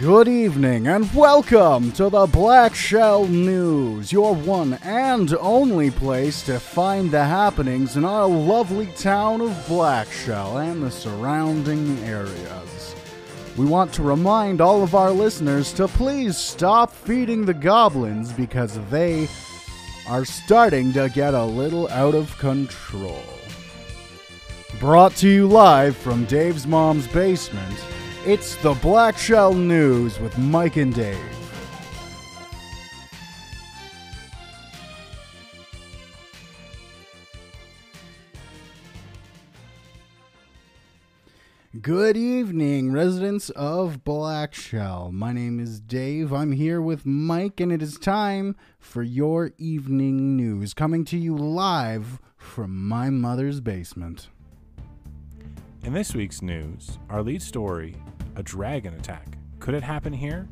Good evening and welcome to the Black Shell News, your one and only place to find the happenings in our lovely town of Black Shell and the surrounding areas. We want to remind all of our listeners to please stop feeding the goblins because they are starting to get a little out of control. Brought to you live from Dave's mom's basement, it's the Black Shell News with Mike and Dave. Good evening, residents of Black Shell. My name is Dave. I'm here with Mike, and it is time for your evening news coming to you live from my mother's basement. In this week's news, our lead story a dragon attack. Could it happen here?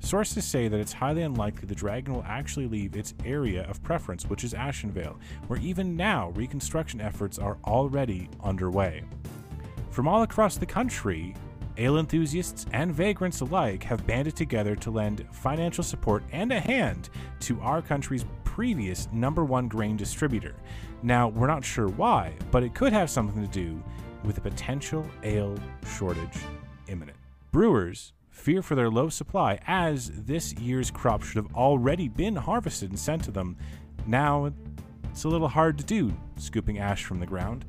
Sources say that it's highly unlikely the dragon will actually leave its area of preference, which is Ashenvale, where even now reconstruction efforts are already underway. From all across the country, ale enthusiasts and vagrants alike have banded together to lend financial support and a hand to our country's previous number one grain distributor. Now, we're not sure why, but it could have something to do with a potential ale shortage imminent. Brewers fear for their low supply as this year's crop should have already been harvested and sent to them. Now, it's a little hard to do, scooping ash from the ground.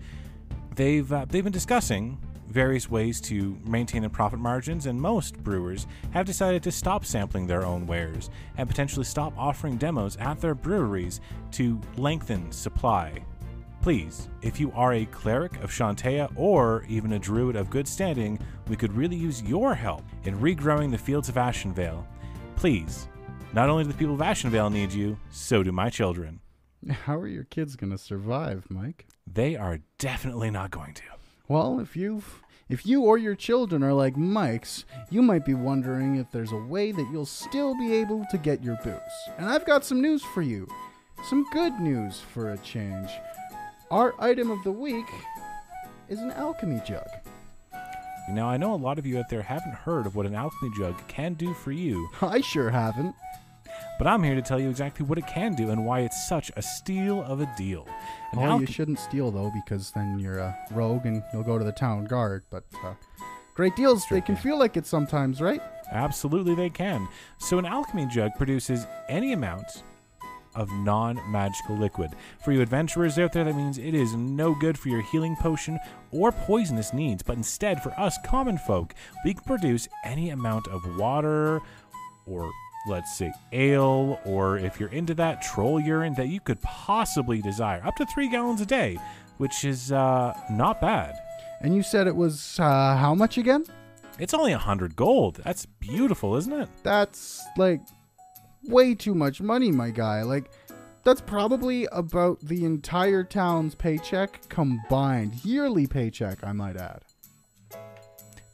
They've, uh, they've been discussing various ways to maintain the profit margins, and most brewers have decided to stop sampling their own wares and potentially stop offering demos at their breweries to lengthen supply. Please, if you are a cleric of Shantea or even a druid of good standing, we could really use your help in regrowing the fields of Ashenvale. Please, not only do the people of Ashenvale need you, so do my children. How are your kids going to survive, Mike? They are definitely not going to. Well, if you if you or your children are like Mike's, you might be wondering if there's a way that you'll still be able to get your booze. And I've got some news for you. Some good news for a change. Our item of the week is an alchemy jug. Now, I know a lot of you out there haven't heard of what an alchemy jug can do for you, I sure haven't. but I'm here to tell you exactly what it can do and why it's such a steal of a deal. An Oh, you alch- shouldn't steal though, because then you're a rogue and you'll go to the town guard. But uh, great deals, they can feel like it sometimes, right? Absolutely, they can. So, an alchemy jug produces any amount of non magical liquid. For you adventurers out there, that means it is no good for your healing potion or poisonous needs, but instead, for us common folk, we can produce any amount of water or let's say ale, or if you're into that, troll urine that you could possibly desire. Up to three gallons a day, which is uh, not bad. And you said it was uh, how much again? It's only a hundred gold. That's beautiful, isn't it? That's like way too much money, my guy. Like, that's probably about the entire town's paycheck combined. Yearly paycheck, I might add.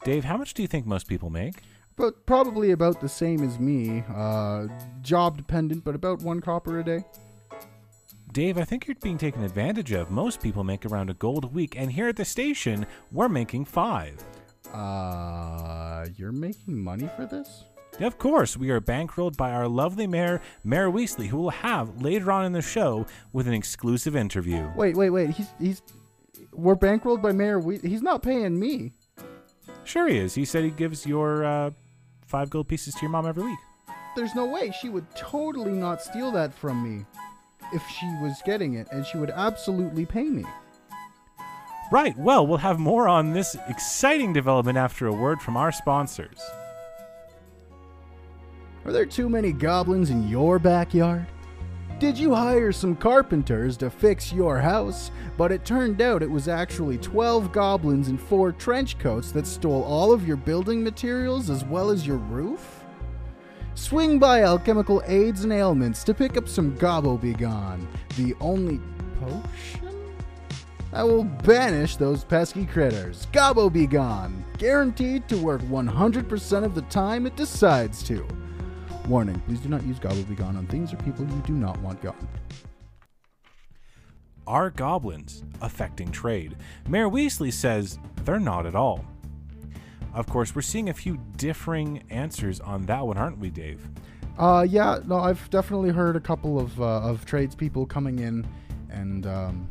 Dave, how much do you think most people make? But probably about the same as me. Uh, job dependent, but about one copper a day. Dave, I think you're being taken advantage of. Most people make around a gold a week, and here at the station, we're making five. Uh, you're making money for this? Of course, we are bankrolled by our lovely mayor, Mayor Weasley, who we'll have later on in the show with an exclusive interview. Wait, wait, wait. He's he's we're bankrolled by Mayor. We- he's not paying me. Sure, he is. He said he gives your uh, five gold pieces to your mom every week. There's no way she would totally not steal that from me if she was getting it, and she would absolutely pay me. Right, well, we'll have more on this exciting development after a word from our sponsors. Are there too many goblins in your backyard? Did you hire some carpenters to fix your house, but it turned out it was actually 12 goblins in four trench coats that stole all of your building materials as well as your roof? Swing by Alchemical Aids and Ailments to pick up some Gobbo Begone, the only potion that will banish those pesky critters. Gobbo Begone, guaranteed to work 100% of the time it decides to. Warning, please do not use Gobble Be Gone on things or people you do not want gone. Are goblins affecting trade? Mayor Weasley says they're not at all. Of course, we're seeing a few differing answers on that one, aren't we, Dave? Uh, yeah, no, I've definitely heard a couple of uh, of tradespeople coming in, and um,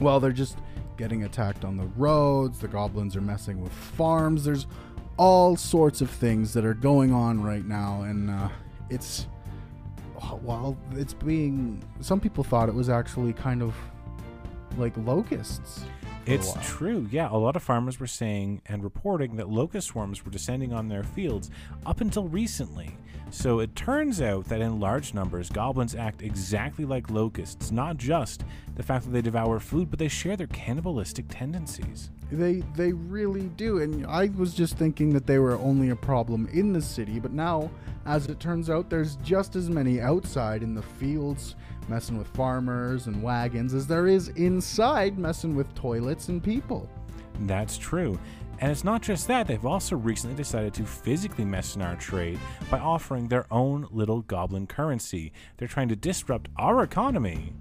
well, they're just getting attacked on the roads. The goblins are messing with farms. There's all sorts of things that are going on right now, and uh, it's well, it's being. Some people thought it was actually kind of like locusts. For a It's while. true. Yeah, a lot of farmers were saying and reporting that locust swarms were descending on their fields up until recently. So it turns out that in large numbers, goblins act exactly like locusts, not just the fact that they devour food, but they share their cannibalistic tendencies. They they really do, and I was just thinking that they were only a problem in the city, but now, as it turns out, there's just as many outside in the fields messing with farmers and wagons as there is inside messing with toilets and people. That's true. And it's not just that, they've also recently decided to physically mess in our trade by offering their own little goblin currency. They're trying to disrupt our economy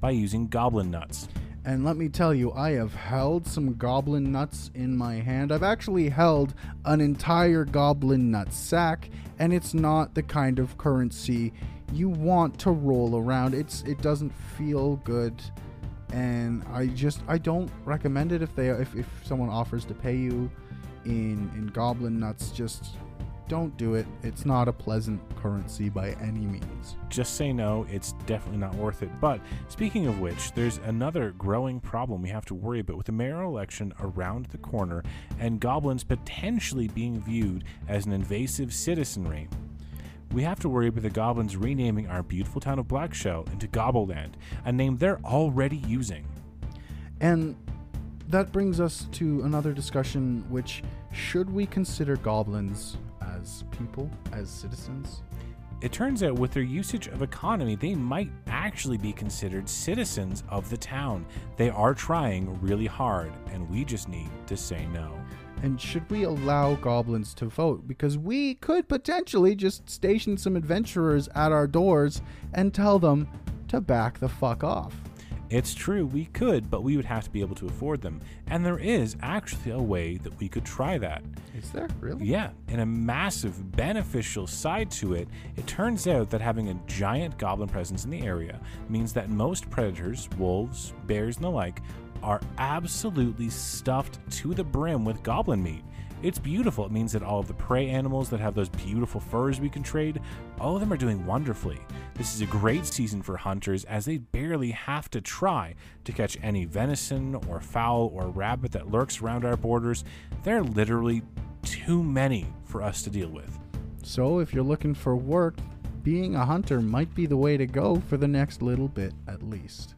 by using goblin nuts. And let me tell you, I have held some goblin nuts in my hand. I've actually held an entire goblin nut sack, and it's not the kind of currency you want to roll around. It's it doesn't feel good, and I just I don't recommend it if they if, if someone offers to pay you in in goblin nuts. Just don't do it. It's not a pleasant currency by any means. just say no, it's definitely not worth it. But speaking of which, there's another growing problem we have to worry about with the mayoral election around the corner and goblins potentially being viewed as an invasive citizenry. We have to worry about the goblins renaming our beautiful town of Blackshell into Gobbleland, a name they're already using. And that brings us to another discussion which should we consider goblins as people, as citizens? It turns out, with their usage of economy, they might actually be considered citizens of the town. They are trying really hard, and we just need to say no. And should we allow goblins to vote? Because we could potentially just station some adventurers at our doors and tell them to back the fuck off. It's true, we could, but we would have to be able to afford them. And there is actually a way that we could try that. Is there really? Yeah, and a massive beneficial side to it, it turns out that having a giant goblin presence in the area means that most predators, wolves, bears, and the like, are absolutely stuffed to the brim with goblin meat. It's beautiful. It means that all of the prey animals that have those beautiful furs we can trade, all of them are doing wonderfully. This is a great season for hunters as they barely have to try to catch any venison or fowl or rabbit that lurks around our borders. They're literally too many for us to deal with. So if you're looking for work, being a hunter might be the way to go for the next little bit at least.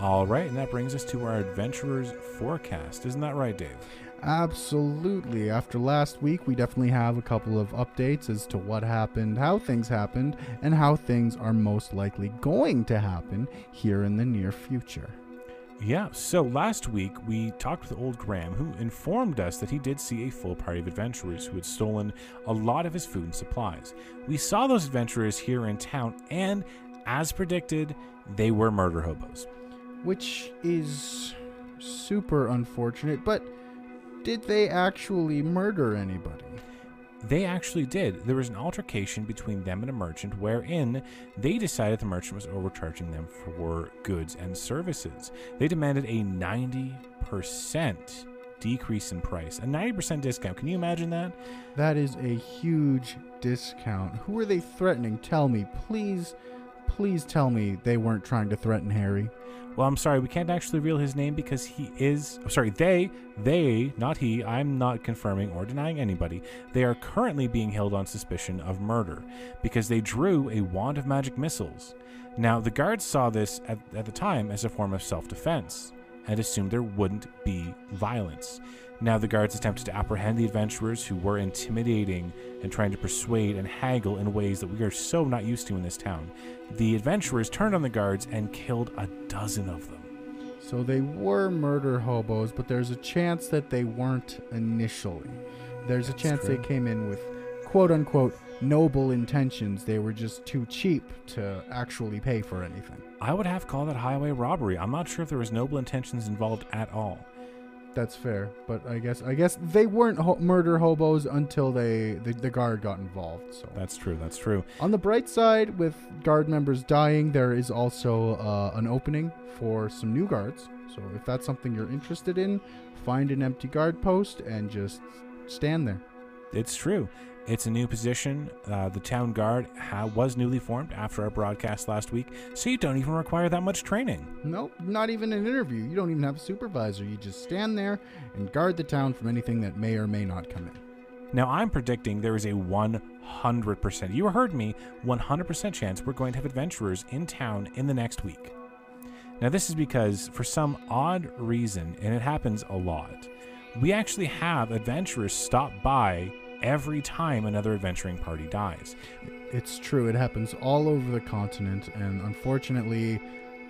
All right, and that brings us to our adventurer's forecast. Isn't that right, Dave? Absolutely. After last week, we definitely have a couple of updates as to what happened, how things happened, and how things are most likely going to happen here in the near future. Yeah, so last week we talked with old Graham, who informed us that he did see a full party of adventurers who had stolen a lot of his food and supplies. We saw those adventurers here in town, and as predicted, they were murder hobos. Which is super unfortunate, but did they actually murder anybody? They actually did. There was an altercation between them and a merchant wherein they decided the merchant was overcharging them for goods and services. They demanded a 90% decrease in price, a 90% discount. Can you imagine that? That is a huge discount. Who are they threatening? Tell me, please, please tell me they weren't trying to threaten Harry. Well, I'm sorry, we can't actually reveal his name because he is. I'm sorry, they, they, not he, I'm not confirming or denying anybody. They are currently being held on suspicion of murder because they drew a wand of magic missiles. Now, the guards saw this at, at the time as a form of self defense and assumed there wouldn't be violence. Now, the guards attempted to apprehend the adventurers who were intimidating and trying to persuade and haggle in ways that we are so not used to in this town. The adventurers turned on the guards and killed a dozen of them. So they were murder hobos, but there's a chance that they weren't initially. There's a chance they came in with quote unquote noble intentions. They were just too cheap to actually pay for anything. I would have called that highway robbery. I'm not sure if there was noble intentions involved at all. That's fair, but I guess I guess they weren't ho- murder hobos until they the, the guard got involved. So That's true. That's true. on the bright side, with guard members dying, there is also uh, an opening for some new guards. So if that's something you're interested in, find an empty guard post and just stand there. It's true. It's a new position. Uh, the town guard ha- was newly formed after our broadcast last week, so you don't even require that much training. Nope, not even an interview. You don't even have a supervisor. You just stand there and guard the town from anything that may or may not come in. Now, I'm predicting there is a 100%, you heard me, 100% chance we're going to have adventurers in town in the next week. Now, this is because, for some odd reason, and it happens a lot, we actually have adventurers stop by every time another adventuring party dies. It's true. It happens all over the continent, and unfortunately,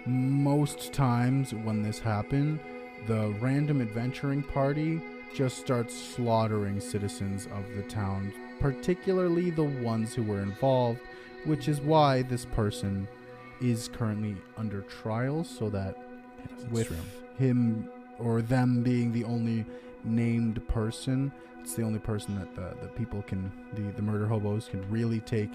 most times when this happens, the random adventuring party just starts slaughtering citizens of the town, particularly the ones who were involved, which is why this person is currently under trial, so that Yes, with true. him or them being the only named person, it's the only person that the, the people can, the, the murder hobos can really take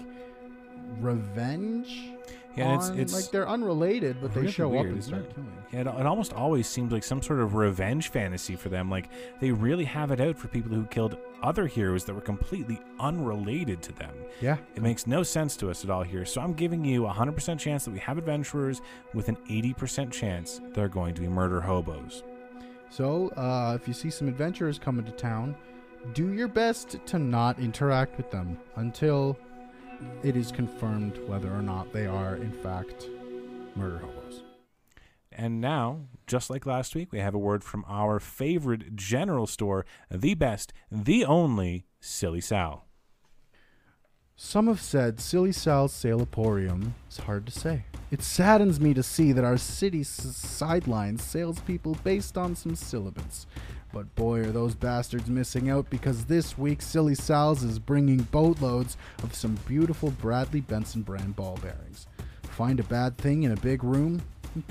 revenge Yeah, on. it's, it's like they're unrelated, but they show weird, up and start it? killing. Yeah, it, it almost always seems like some sort of revenge fantasy for them. Like they really have it out for people who killed other heroes that were completely unrelated to them. Yeah, It makes no sense to us at all here. So I'm giving you a 100% chance that we have adventurers with an 80% chance they're going to be murder hobos. So, uh, if you see some adventurers coming to town, do your best to not interact with them until it is confirmed whether or not they are, in fact, murder hobos. And now, just like last week, we have a word from our favorite general store, the best, the only, Silly Sal. Some have said Silly Sal's Salaporium is hard to say. It saddens me to see that our city s- sidelines salespeople based on some syllables. But boy, are those bastards missing out because this week Silly Sal's is bringing boatloads of some beautiful Bradley Benson brand ball bearings. Find a bad thing in a big room?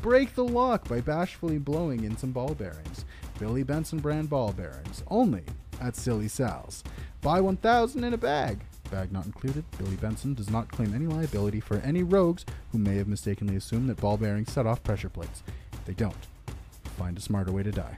Break the lock by bashfully blowing in some ball bearings. Billy Benson brand ball bearings, only at Silly Sal's. Buy 1,000 in a bag. Bag not included. Billy Benson does not claim any liability for any rogues who may have mistakenly assumed that ball bearings set off pressure plates. They don't, find a smarter way to die.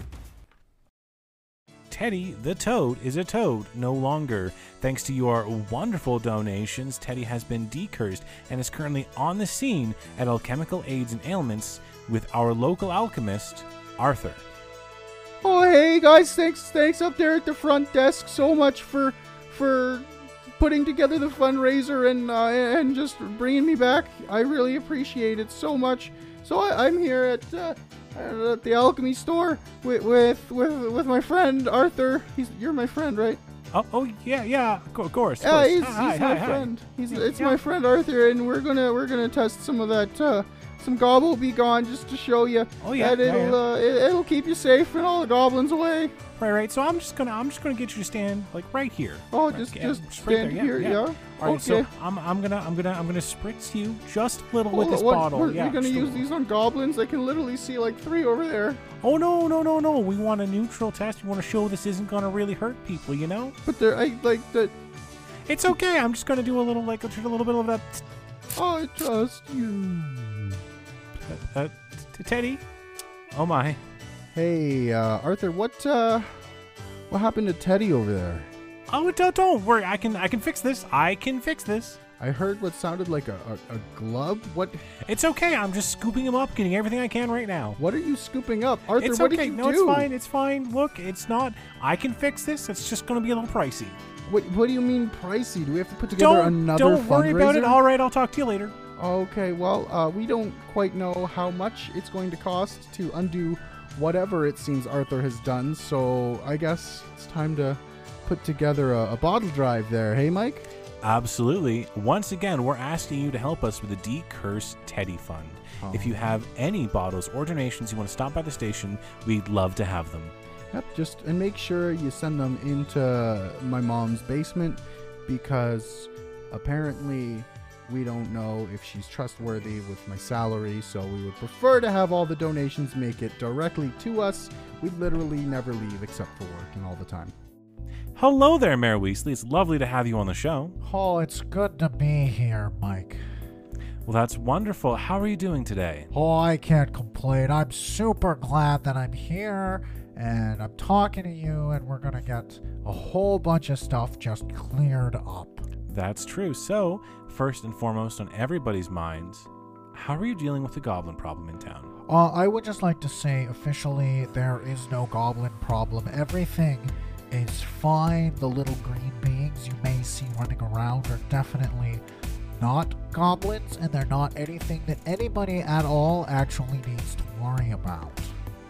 Teddy the Toad is a toad no longer. Thanks to your wonderful donations, Teddy has been decursed and is currently on the scene at Alchemical Aids and Ailments with our local alchemist, Arthur. Oh hey guys, thanks thanks up there at the front desk so much for for putting together the fundraiser and uh, and just bringing me back. I really appreciate it so much. So I, I'm here at uh, at the alchemy store with with with, with my friend Arthur. He's you're my friend, right? Oh, oh yeah, yeah, of cour- of course. Yeah, he's, Hi, he's hi, my hi. friend. He's it's yeah. my friend Arthur, and we're gonna we're gonna test some of that uh, some gobble be gone just to show you Oh, yeah, that it'll yeah. Uh, it, it'll keep you safe and all the goblins away. Right, right. So I'm just gonna, I'm just gonna get you to stand like right here. Oh, Right, just yeah, just right stand there, here, yeah. All right, okay. so I'm, I'm gonna, I'm gonna, I'm gonna spritz you just a little with this what- bottle. we're- yeah, You're gonna use little. these on goblins? I can literally see like three over there. Oh no, no, no, no. We want a neutral test. We want to show this isn't gonna really hurt people. You know? But they're I like the. It's okay. I'm just gonna do a little, like, a little bit of that. Oh, I trust you. Uh, Teddy. Oh my. Hey, uh, Arthur, what uh, what happened to Teddy over there? Oh, don't, don't worry. I can, I can fix this. I can fix this. I heard what sounded like a, a, a glove. What It's okay. I'm just scooping him up, getting everything I can right now. what are you scooping up, Arthur? it's what okay. did you no, do? it's fine. It's fine. Look, it's not. I can fix this. It's just gonna be a little pricey. What What do you mean pricey? Do we have to put together Don't, another don't worry about it. All right, I'll talk to you later. Okay, well, uh, we don't quite know how much it's going to cost to undo whatever it seems Arthur has done, so I guess it's time to put together a, a bottle drive there. Hey, Mike? Absolutely. Once again, we're asking you to help us with the Decurse Teddy Fund. If you have any bottles or donations you want to stop by the station, we'd love to have them. Yep, just and make sure you send them into my mom's basement because apparently we don't know if she's trustworthy with my salary, so we would prefer to have all the donations make it directly to us We literally never leave except for work and all the time. Hello there, Mayor Weasley. It's lovely to have you on the show. Oh, it's good to be here, Mike. Well, that's wonderful. How are you doing today? Oh, I can't complain. I'm super glad that I'm here and I'm talking to you, and we're gonna get a whole bunch of stuff just cleared up. That's true. So, first and foremost on everybody's minds, how are you dealing with the goblin problem in town? Uh, I would just like to say officially there is no goblin problem. Everything is fine. The little green beings you may see running around are definitely not goblins, and they're not anything that anybody at all actually needs to worry about.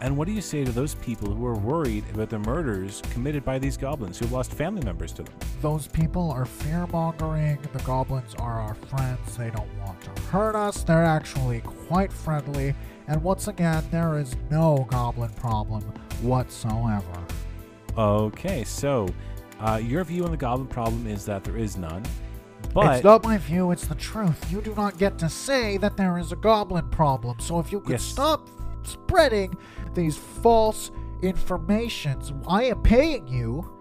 And what do you say to those people who are worried about the murders committed by these goblins who lost family members to them? Those people are fear mongering. The goblins are our friends. They don't want to hurt us. They're actually quite friendly. And once again, there is no goblin problem whatsoever. Okay, so uh, your view on the goblin problem is that there is none. But it's not my view, it's the truth. You do not get to say that there is a goblin problem. So if you could Yes. stop spreading these false informations, I am paying you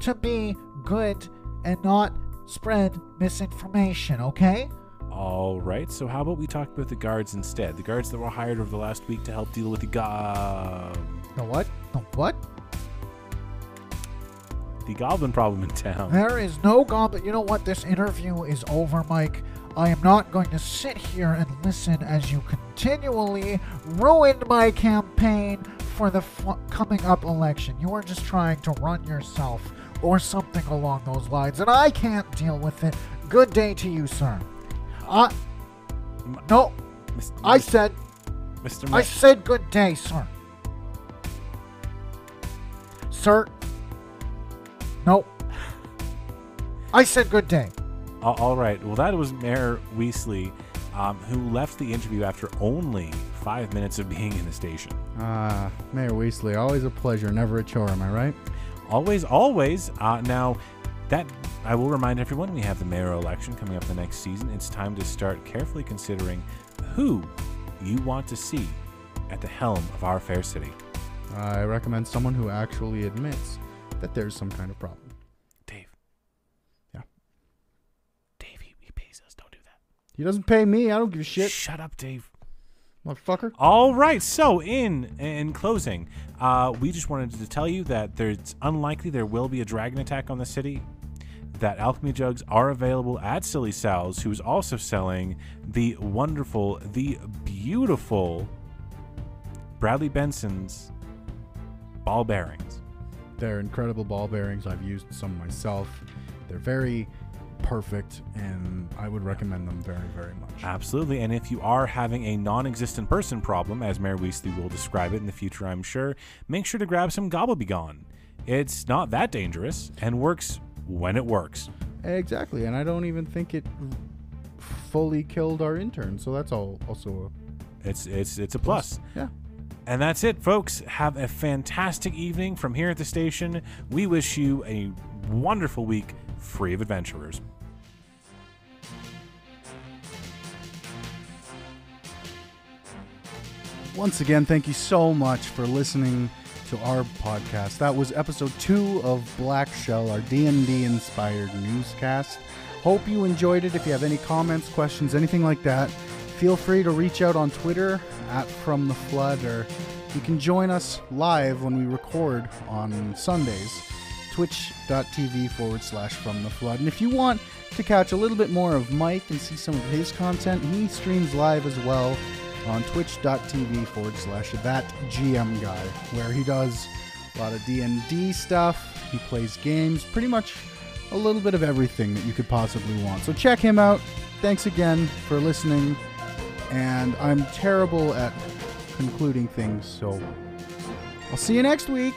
to be good and not spread misinformation, okay? all right, so how about we talk about the guards instead? The guards that were hired over the last week to help deal with the gob The what? The what? the goblin problem in town. There is no goblin. You know what? This interview is over, Mike. I am not going to sit here and listen as you continually ruined my campaign for the f- coming up election. You are just trying to run yourself or something along those lines, and I can't deal with it. Good day to you, sir. I. No, Mis- I said. Mr. I said good day, sir. Sir. No. I said good day. All right, well, that was Mayor Weasley, um, who left the interview after only five minutes of being in the station. Ah, Mayor Weasley, always a pleasure, never a chore, am I right? Always, always. Uh, now, that I will remind everyone we have the mayoral election coming up the next season. It's time to start carefully considering who you want to see at the helm of our fair city. I recommend someone who actually admits that there's some kind of problem. Dave. Yeah. Dave, he, he pays us. Don't do that. He doesn't pay me, I don't give a shit, Shut up, Dave. motherfucker. All right. So, in in closing, uh, we just wanted to tell you that there's unlikely there will be a dragon attack on the city. That alchemy jugs are available at Silly Sal's, who is also selling the wonderful, the beautiful Bradley Benson's ball bearings. They're incredible ball bearings. I've used some myself. They're very perfect, and I would recommend them very, very much. Absolutely. And if you are having a non existent person problem, as Mayor Weasley will describe it in the future, I'm sure, make sure to grab some Gobblebegone. It's not that dangerous and works when it works. Exactly, and I don't even think it fully killed our intern, so that's all also It's it's it's a a plus. Yeah. And that's it, folks. Have a fantastic evening from here at the station. We wish you a wonderful week free of adventurers. Once again, thank you so much for listening to our podcast. That was episode two of Black Shell, our D&D inspired newscast. Hope you enjoyed it. If you have any comments, questions, anything like that, feel free to reach out on Twitter at From the Flood, or you can join us live when we record on Sundays, twitch.tv forward slash From the Flood. And if you want to catch a little bit more of Mike and see some of his content, he streams live as well on twitch.tv forward slash that GM guy, where he does a lot of D&D stuff. He plays games, pretty much a little bit of everything that you could possibly want. So check him out. Thanks again for listening. And I'm terrible at concluding things, so I'll see you next week.